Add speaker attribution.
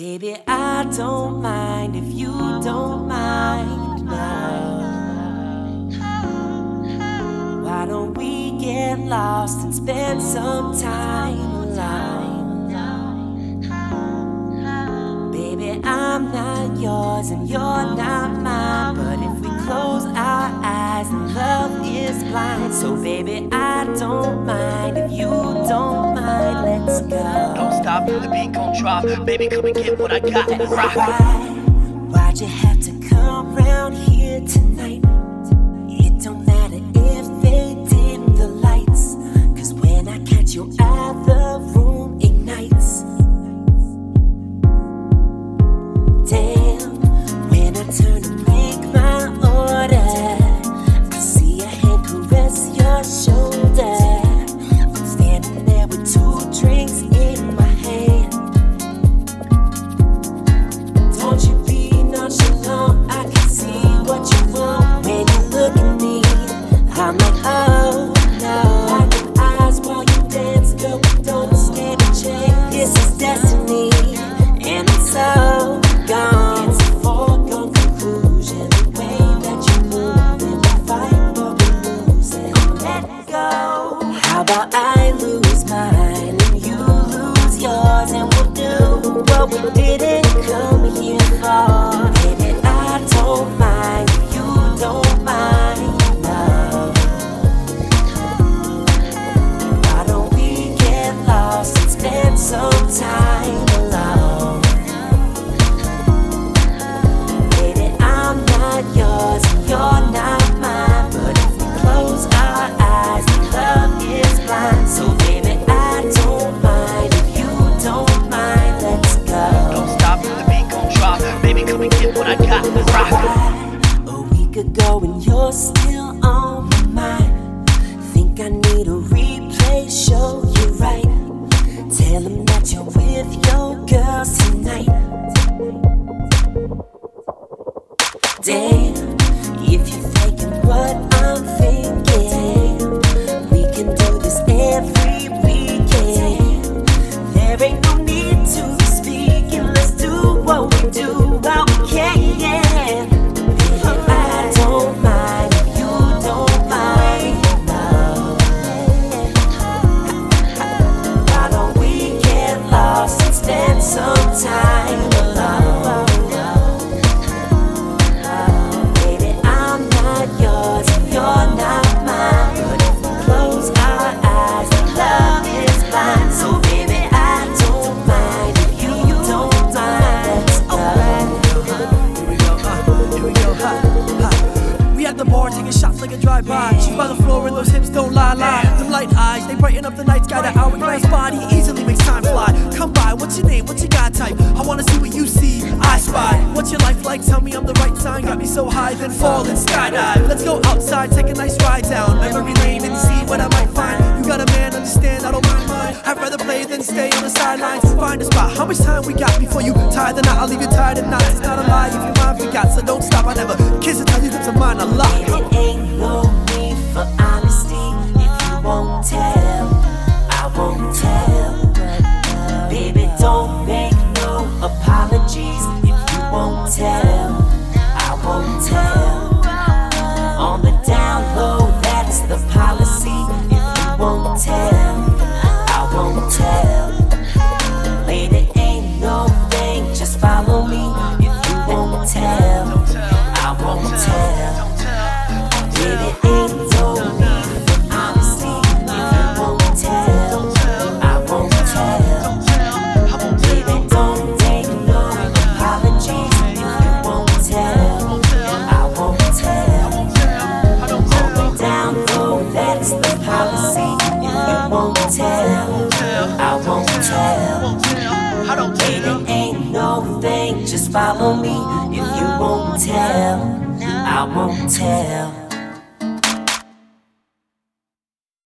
Speaker 1: Baby, I don't mind if you don't mind now. Why don't we get lost and spend some time alone? Baby, I'm not yours and you're not mine. But if we close our eyes, then love is blind. So, baby, I don't mind if you don't mind. Let's go.
Speaker 2: Don't the beat gon' drop. Baby, come and get what I got. Rock.
Speaker 1: Why, why'd you have what we didn't come here for. Ago
Speaker 3: at the bar taking shots like a drive-by. She's by the floor and those hips don't lie, lie. Them light eyes, they brighten up the night sky. The hourglass body easily makes time fly. Come by, what's your name? What's your guy type? I wanna see what you see. I spy. What's your life like? Tell me I'm the right sign. Got me so high, then fall and skydive. Let's go outside, take a nice ride down memory lane and see what I might find. You got a man, understand? I don't mind mine. I'd rather play than stay on the sidelines. Find a spot. How much time we got before you tie the knot? I'll leave you tired at night. It's not a lie if your mind forgot, so don't stop. I never kiss you lips of mine a lie.
Speaker 1: That's the policy. If you won't tell, I won't tell. Baby, ain't no thing, just follow me. If you won't tell, I won't tell.